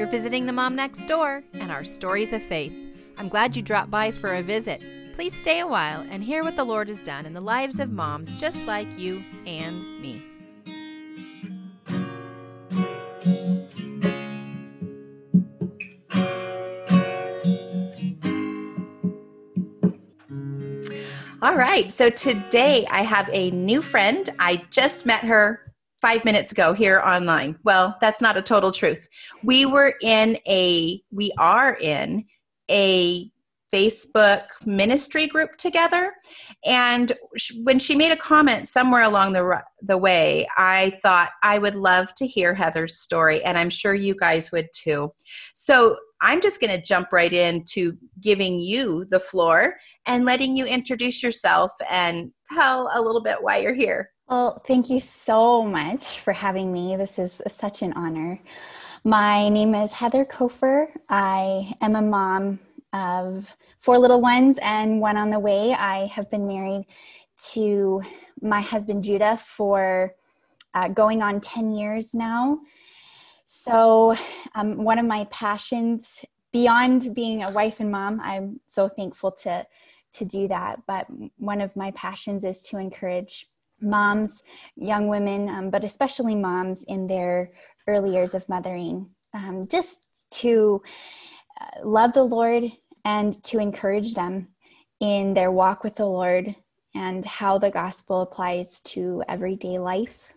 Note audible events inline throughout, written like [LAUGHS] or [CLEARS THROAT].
You're visiting the Mom Next Door and our stories of faith. I'm glad you dropped by for a visit. Please stay a while and hear what the Lord has done in the lives of moms just like you and me. All right, so today I have a new friend. I just met her five minutes ago here online. Well, that's not a total truth. We were in a, we are in a Facebook ministry group together. And when she made a comment somewhere along the, the way, I thought I would love to hear Heather's story, and I'm sure you guys would too. So I'm just going to jump right into giving you the floor and letting you introduce yourself and tell a little bit why you're here. Well, thank you so much for having me. This is such an honor. My name is Heather Cofer. I am a mom of four little ones and one on the way. I have been married to my husband Judah for uh, going on 10 years now. So, um, one of my passions beyond being a wife and mom, I'm so thankful to to do that. But one of my passions is to encourage moms, young women, um, but especially moms in their early years of mothering, um, just to uh, love the Lord and to encourage them in their walk with the Lord and how the gospel applies to everyday life.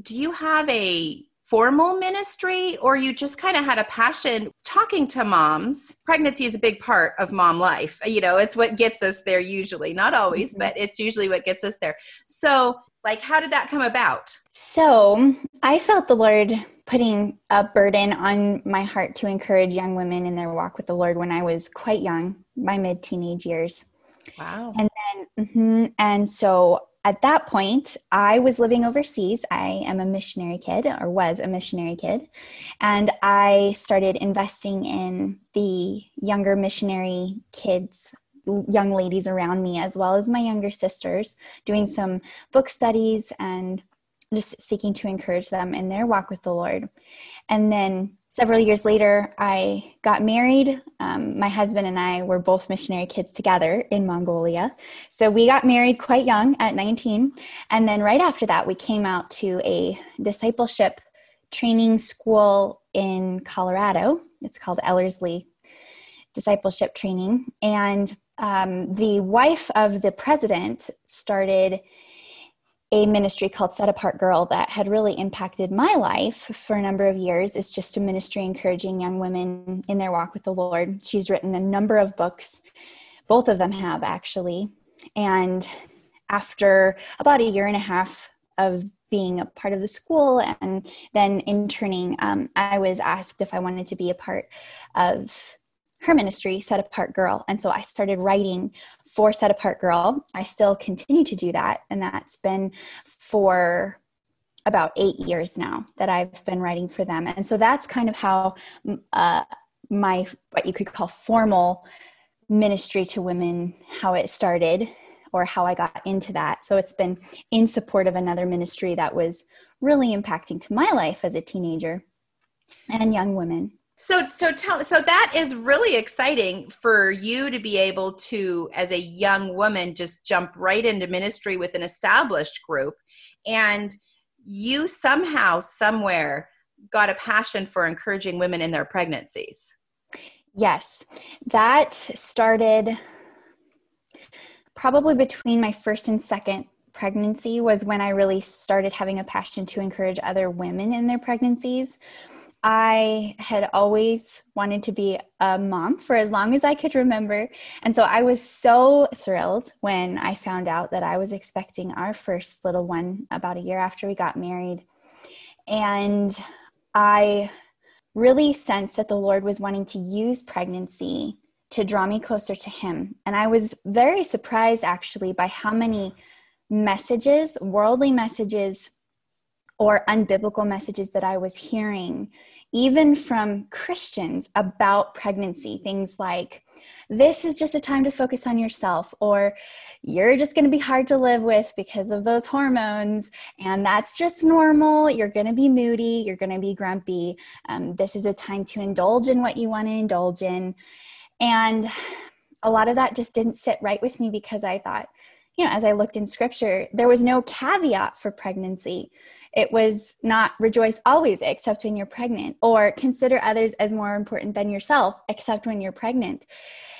Do you have a formal ministry or you just kind of had a passion? Talking to moms pregnancy is a big part of mom life. You know it's what gets us there usually. Not always mm-hmm. but it's usually what gets us there. So like how did that come about? So i felt the lord putting a burden on my heart to encourage young women in their walk with the lord when i was quite young my mid teenage years. Wow. And then mm-hmm, and so at that point, I was living overseas. I am a missionary kid, or was a missionary kid. And I started investing in the younger missionary kids, young ladies around me, as well as my younger sisters, doing some book studies and just seeking to encourage them in their walk with the Lord. And then several years later, I got married. Um, my husband and I were both missionary kids together in Mongolia. So we got married quite young at 19. And then right after that, we came out to a discipleship training school in Colorado. It's called Ellerslie Discipleship Training. And um, the wife of the president started a ministry called Set Apart Girl that had really impacted my life for a number of years. It's just a ministry encouraging young women in their walk with the Lord. She's written a number of books, both of them have actually. And after about a year and a half of being a part of the school and then interning, um, I was asked if I wanted to be a part of her ministry, Set Apart Girl. And so I started writing for Set Apart Girl. I still continue to do that. And that's been for about eight years now that I've been writing for them. And so that's kind of how uh, my, what you could call formal ministry to women, how it started or how I got into that. So it's been in support of another ministry that was really impacting to my life as a teenager and young women. So so tell so that is really exciting for you to be able to as a young woman just jump right into ministry with an established group and you somehow somewhere got a passion for encouraging women in their pregnancies. Yes. That started probably between my first and second pregnancy was when I really started having a passion to encourage other women in their pregnancies. I had always wanted to be a mom for as long as I could remember. And so I was so thrilled when I found out that I was expecting our first little one about a year after we got married. And I really sensed that the Lord was wanting to use pregnancy to draw me closer to Him. And I was very surprised actually by how many messages, worldly messages, or unbiblical messages that I was hearing even from Christians about pregnancy. Things like, this is just a time to focus on yourself, or you're just going to be hard to live with because of those hormones, and that's just normal. You're going to be moody, you're going to be grumpy. Um, this is a time to indulge in what you want to indulge in. And a lot of that just didn't sit right with me because I thought, you know, as I looked in scripture, there was no caveat for pregnancy. It was not rejoice always except when you're pregnant, or consider others as more important than yourself except when you're pregnant.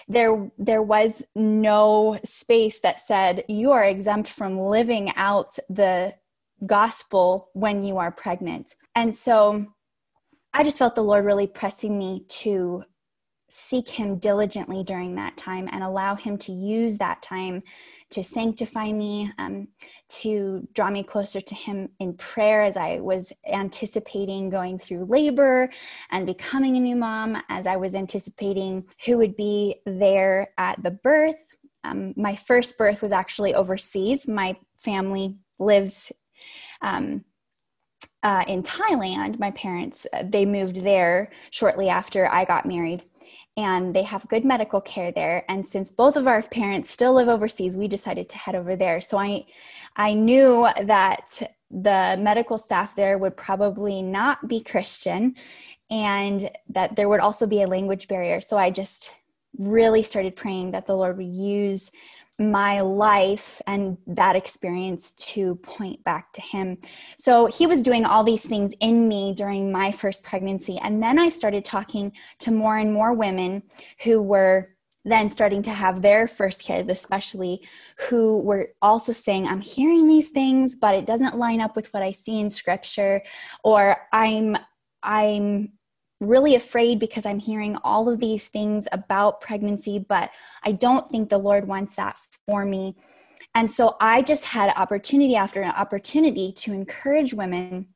There, there was no space that said you are exempt from living out the gospel when you are pregnant. And so I just felt the Lord really pressing me to seek Him diligently during that time and allow Him to use that time to sanctify me, um, to draw me closer to Him in prayer as I was anticipating going through labor and becoming a new mom, as I was anticipating who would be there at the birth. Um, my first birth was actually overseas. My family lives. Um, uh, in Thailand, my parents uh, they moved there shortly after I got married, and they have good medical care there. And since both of our parents still live overseas we decided to head over there. So i i knew that the medical staff there would probably not be christian and that there would also be a language barrier. So i just really started praying that the lord would use my life and that experience to point back to him. So he was doing all these things in me during my first pregnancy. And then I started talking to more and more women who were then starting to have their first kids, especially who were also saying, I'm hearing these things, but it doesn't line up with what I see in scripture, or I'm I'm really afraid because I'm hearing all of these things about pregnancy, but I don't think the Lord wants that for me. And so I just had opportunity after opportunity to encourage women.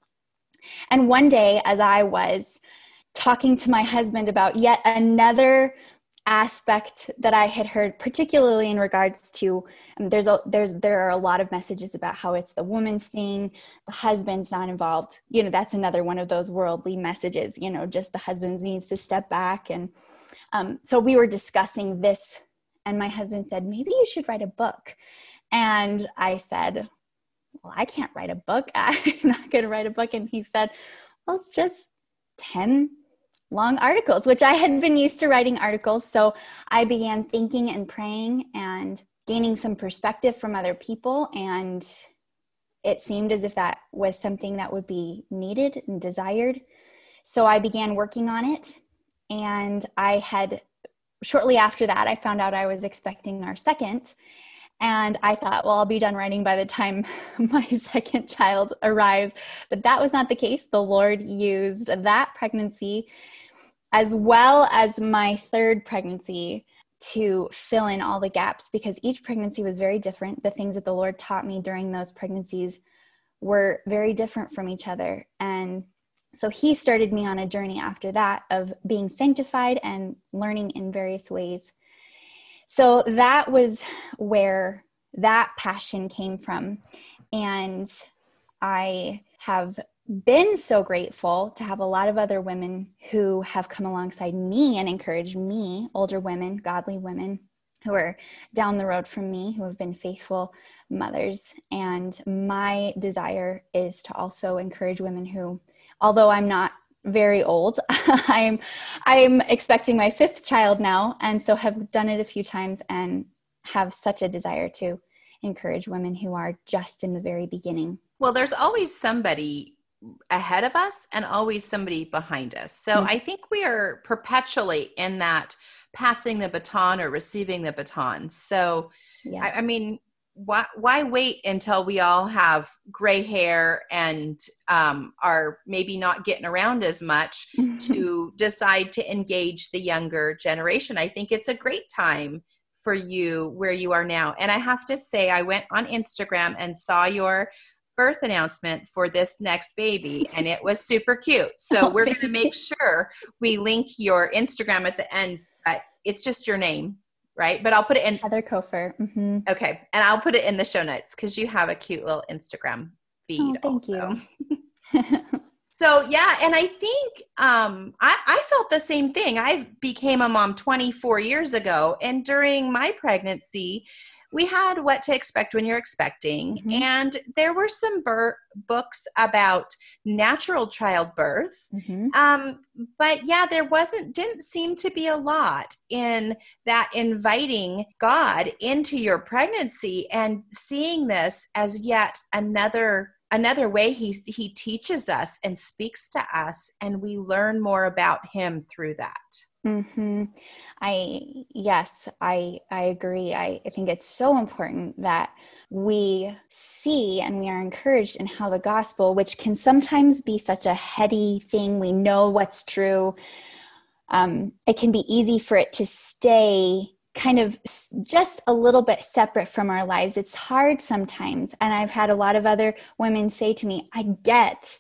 And one day, as I was talking to my husband about yet another aspect that I had heard, particularly in regards to um, there's a there's there are a lot of messages about how it's the woman's thing, the husband's not involved. You know, that's another one of those worldly messages. You know, just the husband needs to step back, and um, so we were discussing this, and my husband said maybe you should write a book, and I said, well, I can't write a book. [LAUGHS] I'm not going to write a book, and he said, well, it's just ten long articles, which I had been used to writing articles. So I began thinking and praying and gaining some perspective from other people. And it seemed as if that was something that would be needed and desired. So I began working on it. And I had, shortly after that, I found out I was expecting our second. And I thought, well, I'll be done writing by the time [LAUGHS] my second child arrives. But that was not the case. The Lord used that pregnancy as well as my third pregnancy to fill in all the gaps because each pregnancy was very different. The things that the Lord taught me during those pregnancies were very different from each other. And so he started me on a journey after that of being sanctified and learning in various ways so that was where that passion came from. And I have been so grateful to have a lot of other women who have come alongside me and encouraged me, older women, godly women who are down the road from me, who have been faithful mothers. And my desire is to also encourage women who, although I'm not very old. [LAUGHS] I'm I'm expecting my fifth child now and so have done it a few times and have such a desire to encourage women who are just in the very beginning. Well, there's always somebody ahead of us and always somebody behind us. So mm-hmm. I think we are perpetually in that passing the baton or receiving the baton. So yes. I, I mean, why why wait until we all have gray hair and um, are maybe not getting around as much [LAUGHS] to decide to engage the younger generation? I think it's a great time for you where you are now. And i have to say i went on instagram and saw your birth announcement for this next baby and it was super cute. So oh, we're going to make sure we link your instagram at the end but it's just your name right? But I'll put it in Heather Cofer. Mm-hmm. Okay, and I'll put it in the show notes because you have a cute little Instagram feed. Oh, thank also. you. [LAUGHS] So yeah, and I think um, I, I felt the same thing. I became a mom 24 years ago, and during my pregnancy, we had what to expect when you're expecting mm-hmm. and there were some bur- books about natural childbirth mm-hmm. um, but yeah there wasn't didn't seem to be a lot in that inviting god into your pregnancy and seeing this as yet another another way he he teaches us and speaks to us and we learn more about him through that hmm I yes, I I agree. I, I think it's so important that we see and we are encouraged in how the gospel, which can sometimes be such a heady thing, we know what's true. Um, it can be easy for it to stay kind of just a little bit separate from our lives. It's hard sometimes. And I've had a lot of other women say to me, I get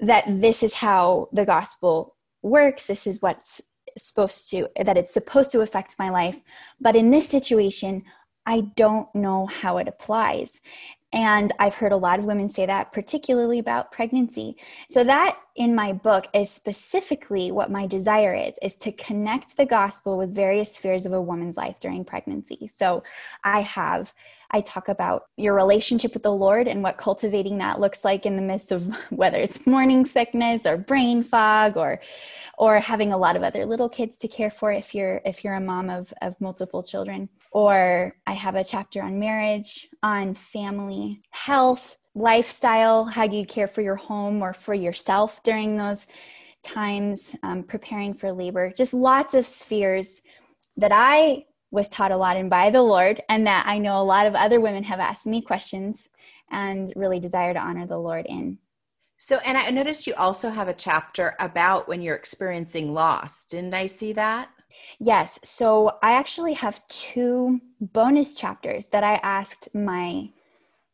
that this is how the gospel works. This is what's supposed to that it's supposed to affect my life. But in this situation i don't know how it applies. And i've heard a lot of women say that particularly about pregnancy. So that in my book is specifically what my desire is is to connect the gospel with various spheres of a woman's life during pregnancy. So i have I talk about your relationship with the Lord and what cultivating that looks like in the midst of [LAUGHS] whether it's morning sickness or brain fog or or having a lot of other little kids to care for if you're if you're a mom of of multiple children. Or I have a chapter on marriage, on family, health, lifestyle, how you care for your home or for yourself during those times, um, preparing for labor, just lots of spheres that I was taught a lot in by the Lord, and that I know a lot of other women have asked me questions and really desire to honor the Lord in. So, and I noticed you also have a chapter about when you're experiencing loss. Didn't I see that? Yes. So, I actually have two bonus chapters that I asked my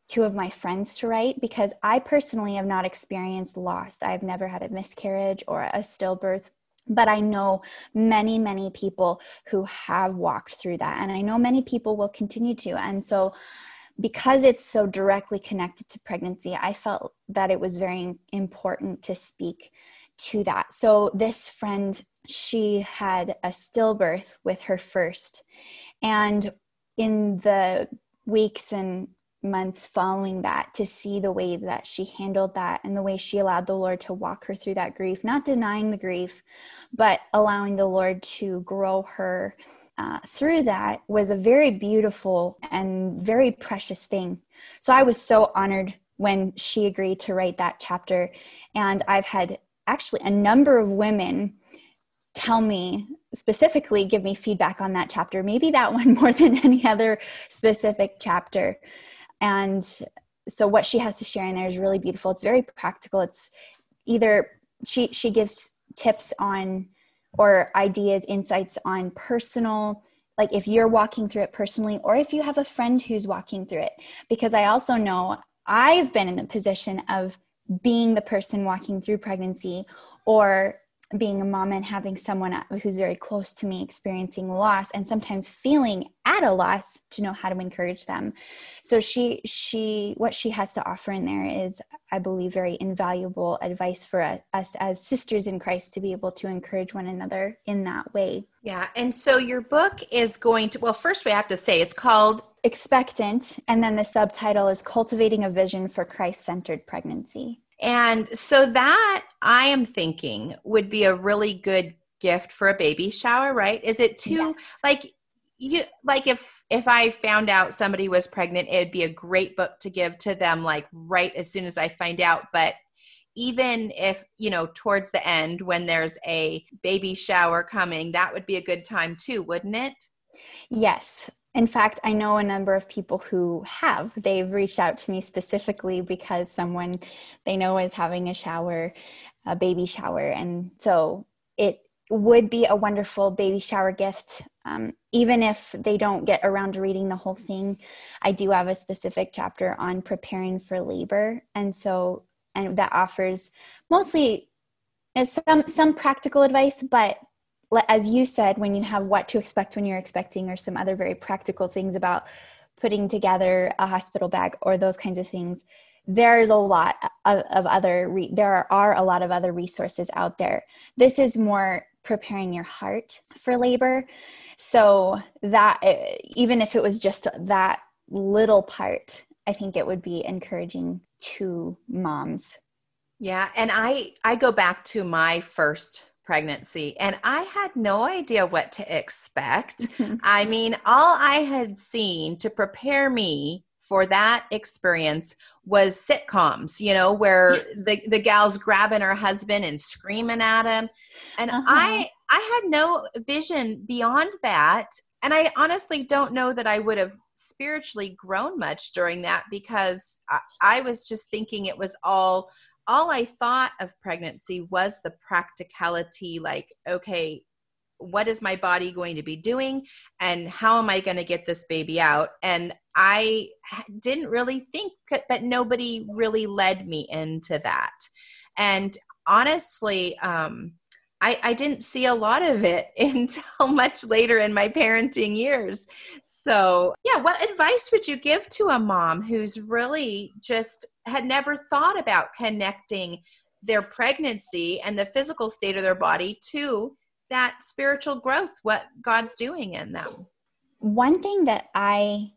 two of my friends to write because I personally have not experienced loss. I've never had a miscarriage or a stillbirth but I know many, many people who have walked through that. And I know many people will continue to. And so, because it's so directly connected to pregnancy, I felt that it was very important to speak to that. So, this friend, she had a stillbirth with her first. And in the weeks and months following that to see the way that she handled that and the way she allowed the Lord to walk her through that grief, not denying the grief, but allowing the Lord to grow her uh, through that was a very beautiful and very precious thing. So I was so honored when she agreed to write that chapter. And I've had actually a number of women tell me specifically give me feedback on that chapter maybe that [LAUGHS] one more than any other specific chapter and so what she has to share in there is really beautiful. It's very practical. It's either she she gives tips on or ideas insights on personal like if you're walking through it personally or if you have a friend who's walking through it. Because i also know i've been in the position of being the person walking through pregnancy or being a mom and having someone uh, who's very close to me experiencing loss and sometimes feeling at a loss to know how to encourage them. So she she what she has to offer in there is i believe very invaluable advice for uh, us as sisters in christ to be able to encourage one another in that way. Yeah and so your book is going to well first we have to say it's called expectant and then the subtitle is cultivating a vision for christ-centered pregnancy and so that I am thinking would be a really good gift for a baby shower, right? Is it too yes. like you like if if I found out somebody was pregnant, it'd be a great book to give to them like right as soon as I find out, but even if you know towards the end when there's a baby shower coming that would be a good time too wouldn't it yes in fact, I know a number of people who have. They've reached out to me specifically because someone they know is having a shower, a baby shower. And so it would be a wonderful baby shower gift. Um, even if they don't get around to reading the whole thing, I do have a specific chapter on preparing for labor. And so, and that offers mostly some, some practical advice, but as you said, when you have what to expect when you're expecting, or some other very practical things about putting together a hospital bag or those kinds of things, there's a lot of, of other re- there are a lot of other resources out there. This is more preparing your heart for labor. So that eh, even if it was just that little part i think it would be encouraging to moms. Yeah and i i go back to my first pregnancy and I had no idea what to expect. [LAUGHS] I mean, all I had seen to prepare me for that experience was sitcoms, you know, where the, the gal's grabbing her husband and screaming at him. And uh-huh. I I had no vision beyond that. And I honestly don't know that I would have spiritually grown much during that because I, I was just thinking it was all all I thought of pregnancy was the practicality like, okay, what is my body going to be doing and how am I going to get this baby out? And I didn't really think that nobody really led me into that. And honestly, um, I, I, didn't see a lot of it [LAUGHS] until much later in my parenting years. So, yeah, what advice would you give to a mom who's really just had never thought about connecting their pregnancy and the physical state of their body to that spiritual growth, what God's doing in them? One thing that I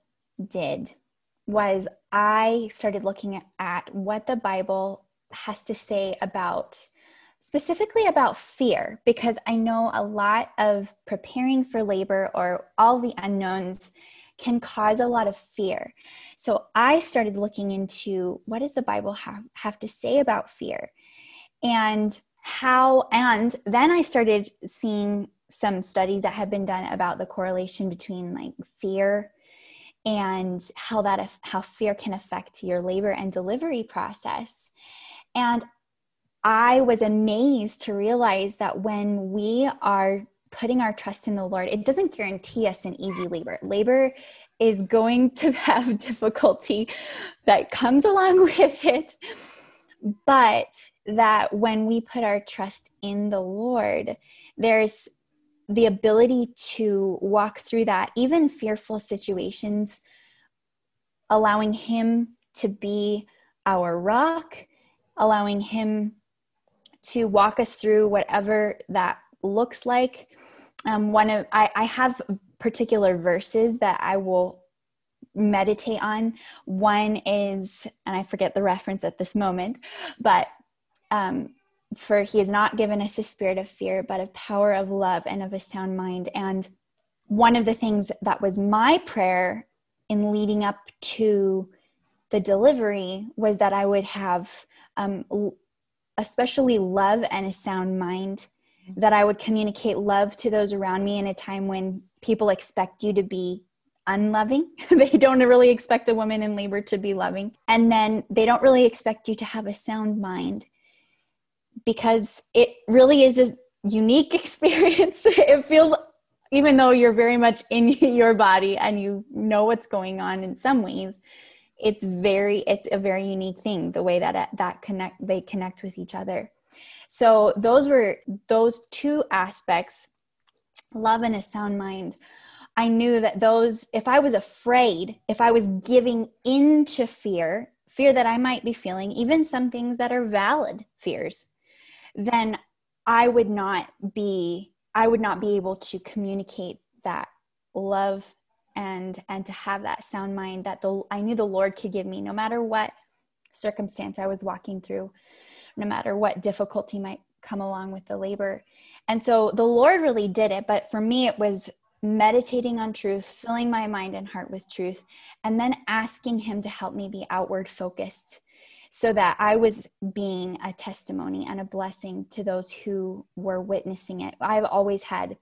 did was I started looking at what the Bible has to say about specifically about fear because I know a lot of preparing for labor or all the unknowns can cause a lot of fear. So I started looking into what does the Bible have, have to say about fear? And how, and then I started seeing some studies that have been done about the correlation between like fear and how that how fear can affect your labor and delivery process and i was amazed to realize that when we are putting our trust in the lord it doesn't guarantee us an easy labor. Labor is going to [LAUGHS] have difficulty that comes along [LAUGHS] with it but that when we put our trust in the lord there's the ability to walk through that, even fearful situations, allowing Him to be our rock, allowing Him to walk us through whatever that looks like. Um, one of I, I have particular verses that I will meditate on. One is, and I forget the reference at this moment, but um, for he has not given us a spirit of fear, but of power, of love, and of a sound mind. And one of the things that was my prayer in leading up to the delivery was that I would have, um, especially love and a sound mind, that I would communicate love to those around me in a time when people expect you to be unloving. [LAUGHS] they don't really expect a woman in labor to be loving. And then they don't really expect you to have a sound mind because it really is a unique [LAUGHS] experience. it feels, even though you're very much in [LAUGHS] your body and you know what's going on in some ways, it's very, it's a very unique thing the way that that connect they connect with each other. So those were those two aspects, love and a sound mind. I knew that those, if I was afraid, if I was giving into fear, fear that I might be feeling, even some things that are valid fears, then I would not be I would not be able to communicate that love and and to have that sound mind that the I knew the Lord could give me no matter what circumstance I was walking through, no matter what difficulty might come along with the labor. And so the Lord really did it, but for me it was meditating on truth, filling my mind and heart with truth, and then asking him to help me be outward focused so that I was being a testimony and a blessing to those who were witnessing it. I've always had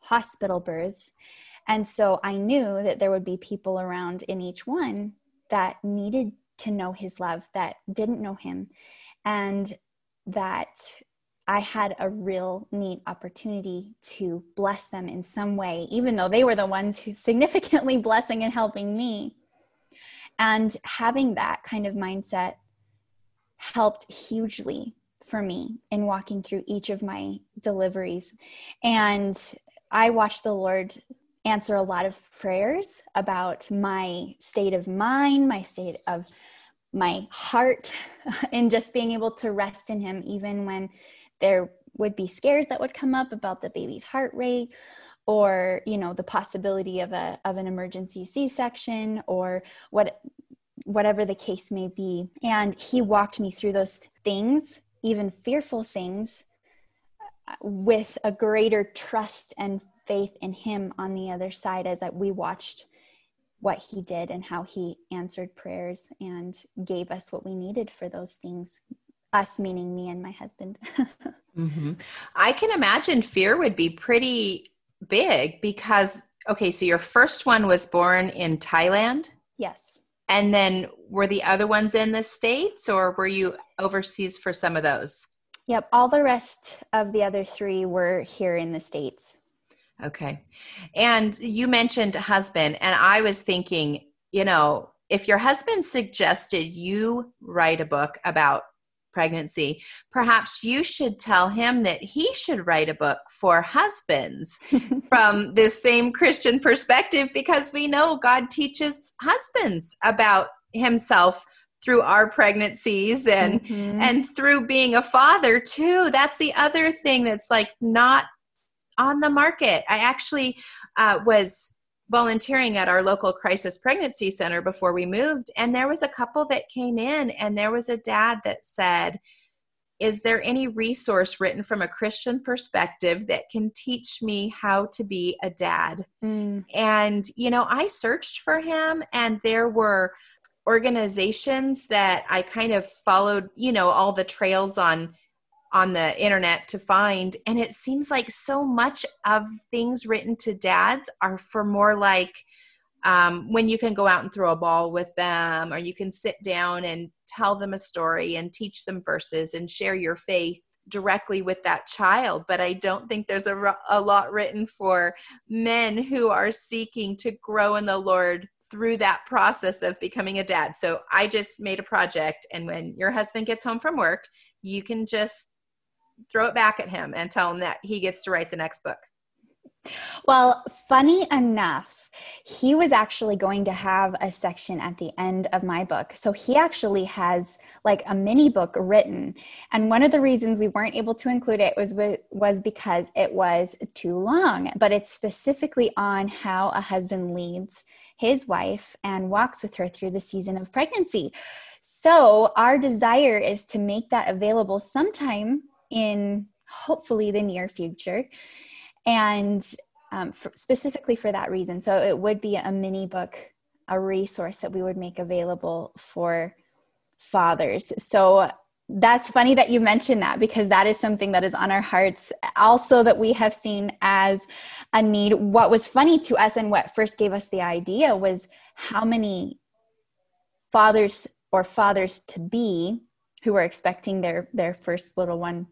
hospital births. And so I knew that there would be people around in each one that needed to know his love, that didn't know him, and that I had a real neat opportunity to bless them in some way, even though they were the ones who [LAUGHS] significantly blessing and helping me. And having that kind of mindset helped hugely for me in walking through each of my deliveries. And I watched the Lord answer a lot of prayers about my state of mind, my state of my heart [LAUGHS] in just being able to rest in him even when there would be scares that would come up about the baby's heart rate or you know the possibility of a of an emergency c-section or what whatever the case may be. And he walked me through those things even fearful things uh, with a greater trust and faith in him on the other side as we watched what he did and how he answered prayers and gave us what we needed for those things us meaning me and my husband. [LAUGHS] Mm-hmm. i can imagine fear would be pretty big because okay so your first one was born in thailand? Yes. And then were the other ones in the states or were you overseas for some of those? Yep all the rest of the other three were here in the states Okay. And you mentioned husband, and I was thinking, you know, if your husband suggested you write a book about pregnancy, perhaps you should tell him that he should write a book for husbands [LAUGHS] from this same Christian perspective because we know God teaches husbands about himself through our pregnancies and mm-hmm. and through being a father too that's the other thing that's like not on the market. I actually uh, was volunteering at our local crisis pregnancy center before we moved, and there was a couple that came in, and there was a dad that said, is there any resource written from a Christian perspective that can teach me how to be a dad? Mm. And, you know, I searched for him, and there were organizations that I kind of followed, you know, all the trails on on the internet to find and it seems like so much of things written to dads are for more like um, when you can go out and throw a ball with them or you can sit down and tell them a story and teach them verses and share your faith directly with that child. But i don't think there's a, a lot written for men who are seeking to grow in the lord through that process of becoming a dad. So i just made a project and when your husband gets home from work you can just throw it back at him and tell him that he gets to write the next book. Well, funny enough, he was actually going to have a section at the end of my book. So he actually has like a mini book written. And one of the reasons we weren't able to include it was was because it was too long, but it's specifically on how a husband leads his wife and walks with her through the season of pregnancy. So our desire is to make that available sometime in hopefully the near future. And um, for, specifically for that reason. So it would be a mini book, a resource that we would make available for fathers. So that's funny that you mentioned that because that is something that is on our hearts also that we have seen as a need what was funny to us and what first gave us the idea was how many fathers or fathers to be who were expecting their their first little one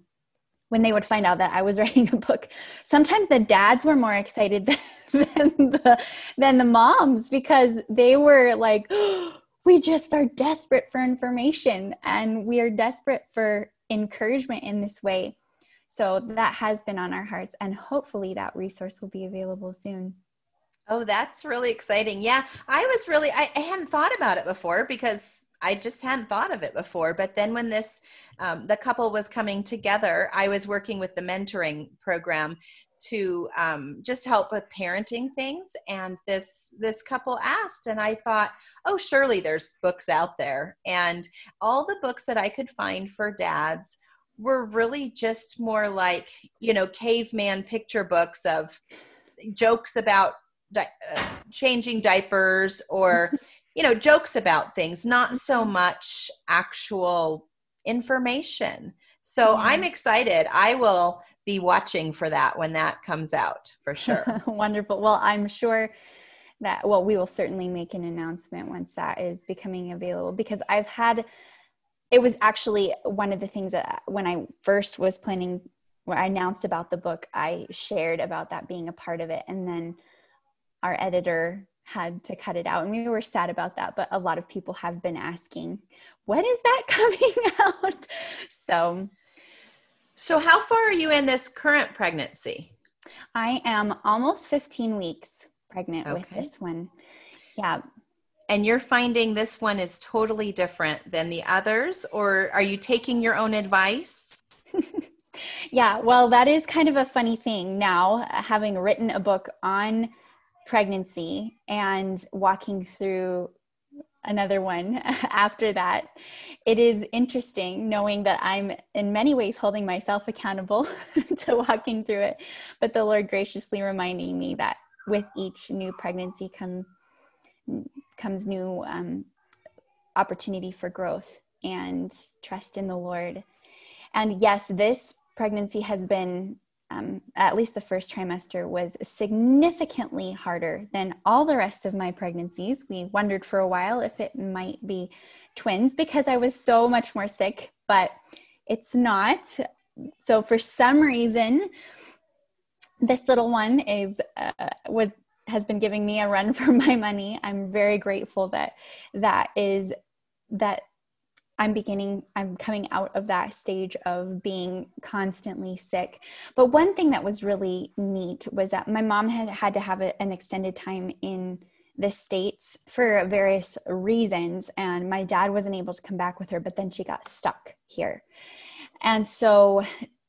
when they would find out that I was [LAUGHS] writing a book, sometimes the dads were more excited [LAUGHS] than the, than the moms because they were like, oh, [GASPS] we just are desperate for information and we are desperate for encouragement in this way. So that has been on our hearts, and hopefully that resource will be available soon. Oh, that's really exciting. Yeah, I was really, I, I hadn't thought about it before because I just hadn't thought of it before. But then when this, um, the couple was coming together, I was working with the mentoring program to um, just help with parenting things. And this this couple asked, and I thought, oh, surely there's books out there. And all the books that I could find for dads were really just more like you know caveman picture books of jokes about di- uh, changing diapers or [LAUGHS] you know jokes about things not so mm-hmm. much actual information. So i'm excited. I will be watching for that when that comes out for sure. [LAUGHS] Wonderful. Well i'm sure that well we will certainly make an announcement once that is becoming available because i've had it was actually one of the things that when i first was planning when i announced about the book i shared about that being a part of it. And then our editor had to cut it out and we were sad about that but a lot of people have been asking when is that [LAUGHS] coming out? So so how far are you in this current pregnancy? I am almost 15 weeks pregnant okay. with this one. Yeah. And you're finding this one is totally different than the others, or are you taking your own advice? [LAUGHS] yeah, well, that is kind of a funny thing. Now, having written a book on pregnancy and walking through another one [LAUGHS] after that. It is interesting knowing that I'm in many ways holding myself accountable [LAUGHS] to walking through it, but the Lord graciously reminding me that with each new pregnancy come comes new um, opportunity for growth and trust in the Lord. And yes, this pregnancy has been um, at least the first trimester was significantly harder than all the rest of my pregnancies. We wondered for a while if it might be twins because I was so much more sick, but it's not. So for some reason, this little one is uh, was has been giving me a run [LAUGHS] for my money. I'm very grateful that that is that I'm beginning, I'm coming out of that stage of being constantly sick. But one thing that was really neat was that my mom had had to have a, an extended time in the States for various reasons. And my dad wasn't able to come back with her, but then she got stuck here. And so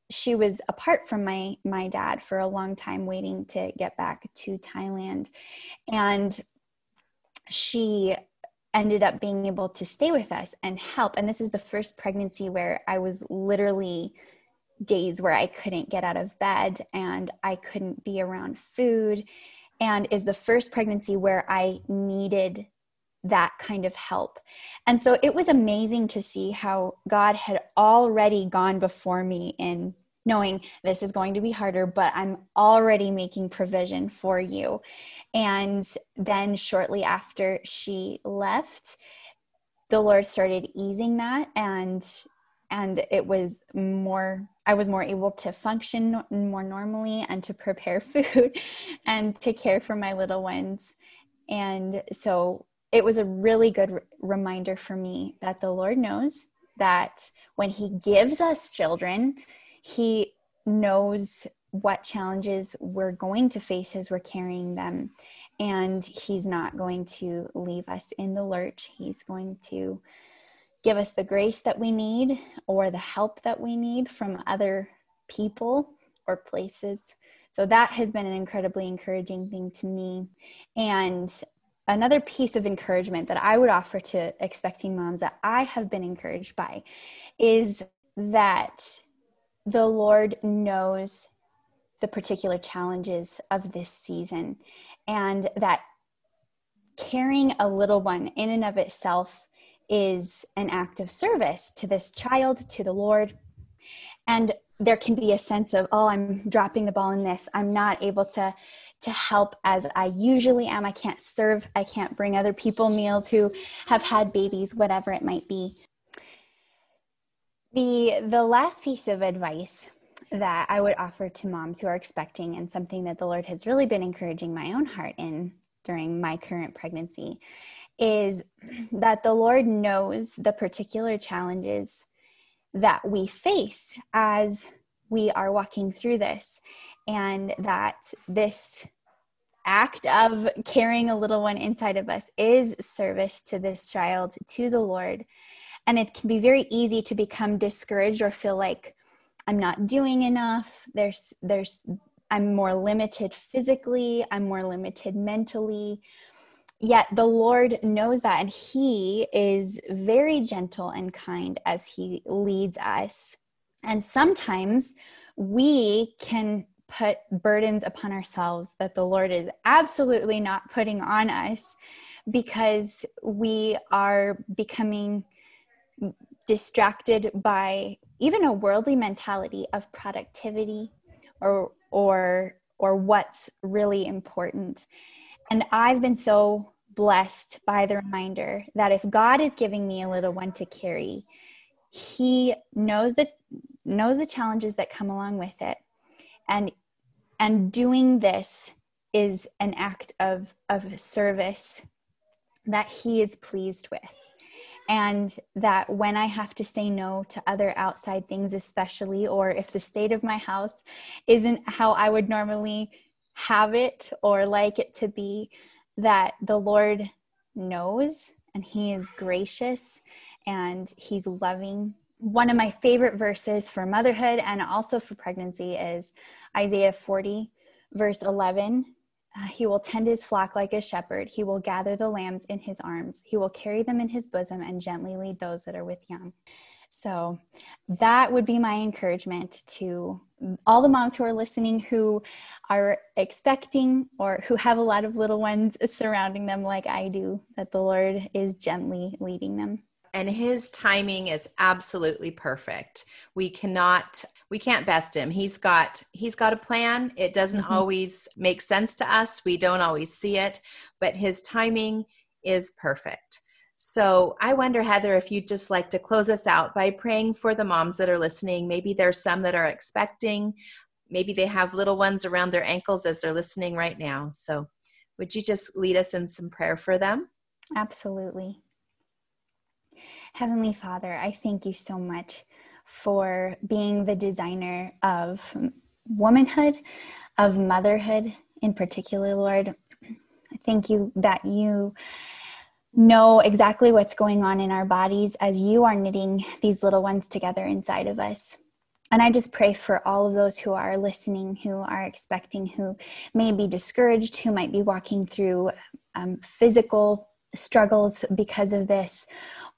she was apart from my my dad for a long time waiting to get back to Thailand and she ended up being able to stay with us and help. And this is the first pregnancy where I was literally days where I couldn't get out of bed and I couldn't be around food. And is the first pregnancy where I needed that kind of help. And so it was amazing to see how God had already gone before me in knowing this is going to be harder, but I'm already making provision for you. And then shortly after she left, the Lord started easing that and and it was more i was more able to function more normally and to prepare [LAUGHS] food and to care for my little ones and so it was a really good reminder for me that the lord knows that when he gives us children he knows what challenges we're going to face as we're carrying them. And He's not going to leave us in the lurch. He's going to give us the grace that we need or the help that we need from other people or places. So that has been an incredibly encouraging thing to me. And another piece of encouragement that I would offer to expecting moms that I have been encouraged by is that the Lord knows the particular challenges of this season, and that carrying a little one in and of itself is an act of service to this child, to the Lord. And there can be a sense of, oh, I'm dropping the ball in this. I'm not able to to help as I usually am. I can't serve, I can't bring other people meals who have had babies, whatever it might be. The the last piece of advice that I would offer to moms who are expecting and something that the Lord has really been encouraging my own heart in during my current pregnancy is [CLEARS THROAT] that the Lord knows the particular challenges that we face as we are walking through this and that this act of carrying a little one inside of us is service to this child to the Lord and it can be very easy to become discouraged or feel like i'm not doing enough. There's there's i'm more limited physically i'm more limited mentally. Yet the lord knows that and he is very gentle and kind as he leads us. And sometimes we can put burdens upon ourselves that the lord is absolutely not putting on us because we are becoming distracted by even a worldly mentality of productivity or or or what's really important. And i've been so blessed by the reminder that if god is giving me a little one to carry he knows that knows the challenges that come along with it. And and doing this is an act of of service that he is pleased with and that when I have to say no to other outside things, especially, or if the state of my house isn't how I would normally have it or like it to be, that the Lord knows and He is gracious and He's loving. One of my favorite verses for motherhood and also for pregnancy is Isaiah 40, verse 11. Uh, he will tend his flock like a shepherd. He will gather the lambs in his arms. He will carry them in his bosom and gently lead those that are with young. So that would be my encouragement to all the moms who are listening who are expecting or who have a lot of little ones [LAUGHS] surrounding them like I do, that the Lord is gently leading them. And his timing is absolutely perfect. We cannot we can't best him. He's got he's got a plan. It doesn't mm-hmm. always make sense to us. We don't always see it, but his timing is perfect. So I wonder, Heather, if you'd just like to close us out by praying for the moms that are listening. Maybe there's some that are expecting, maybe they have little ones around their ankles as they're listening right now. So would you just lead us in some prayer for them? Absolutely. Heavenly Father, I thank you so much for being the designer of womanhood, of motherhood in particular, Lord. I thank you that you know exactly what's going on in our bodies as you are knitting these little ones together inside of us. And I just pray for all of those who are listening, who are expecting, who may be discouraged, who might be walking through um, physical struggles because of this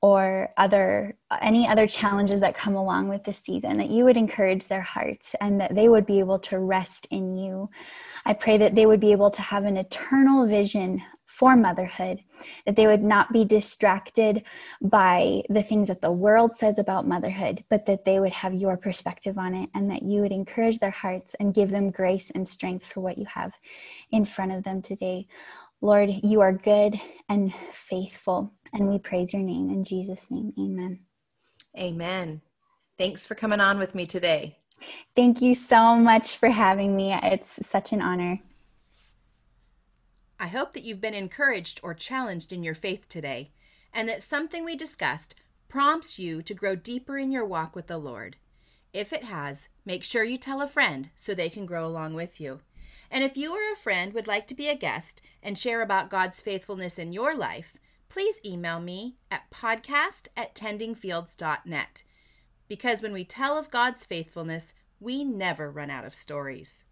or other any other challenges that come along with this season that you would encourage their hearts and that they would be able to rest in you i pray that they would be able to have an eternal vision for motherhood, that they would not be distracted by the things that the world says about motherhood, but that they would have your perspective on it and that you would encourage their hearts and give them grace and strength for what you have in front of them today. Lord, you are good and faithful, and we praise your name in Jesus' name. Amen. Amen. Thanks for coming on with me today. Thank you so much for having me. It's such an honor. I hope that you've been encouraged or challenged in your faith today, and that something we discussed prompts you to grow deeper in your walk with the Lord. If it has, make sure you tell a friend so they can grow along with you. And if you or a friend would like to be a guest and share about God's faithfulness in your life, please email me at podcast at tendingfields.net. Because when we tell of God's faithfulness, we never run out of stories.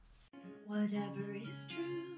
Whatever is true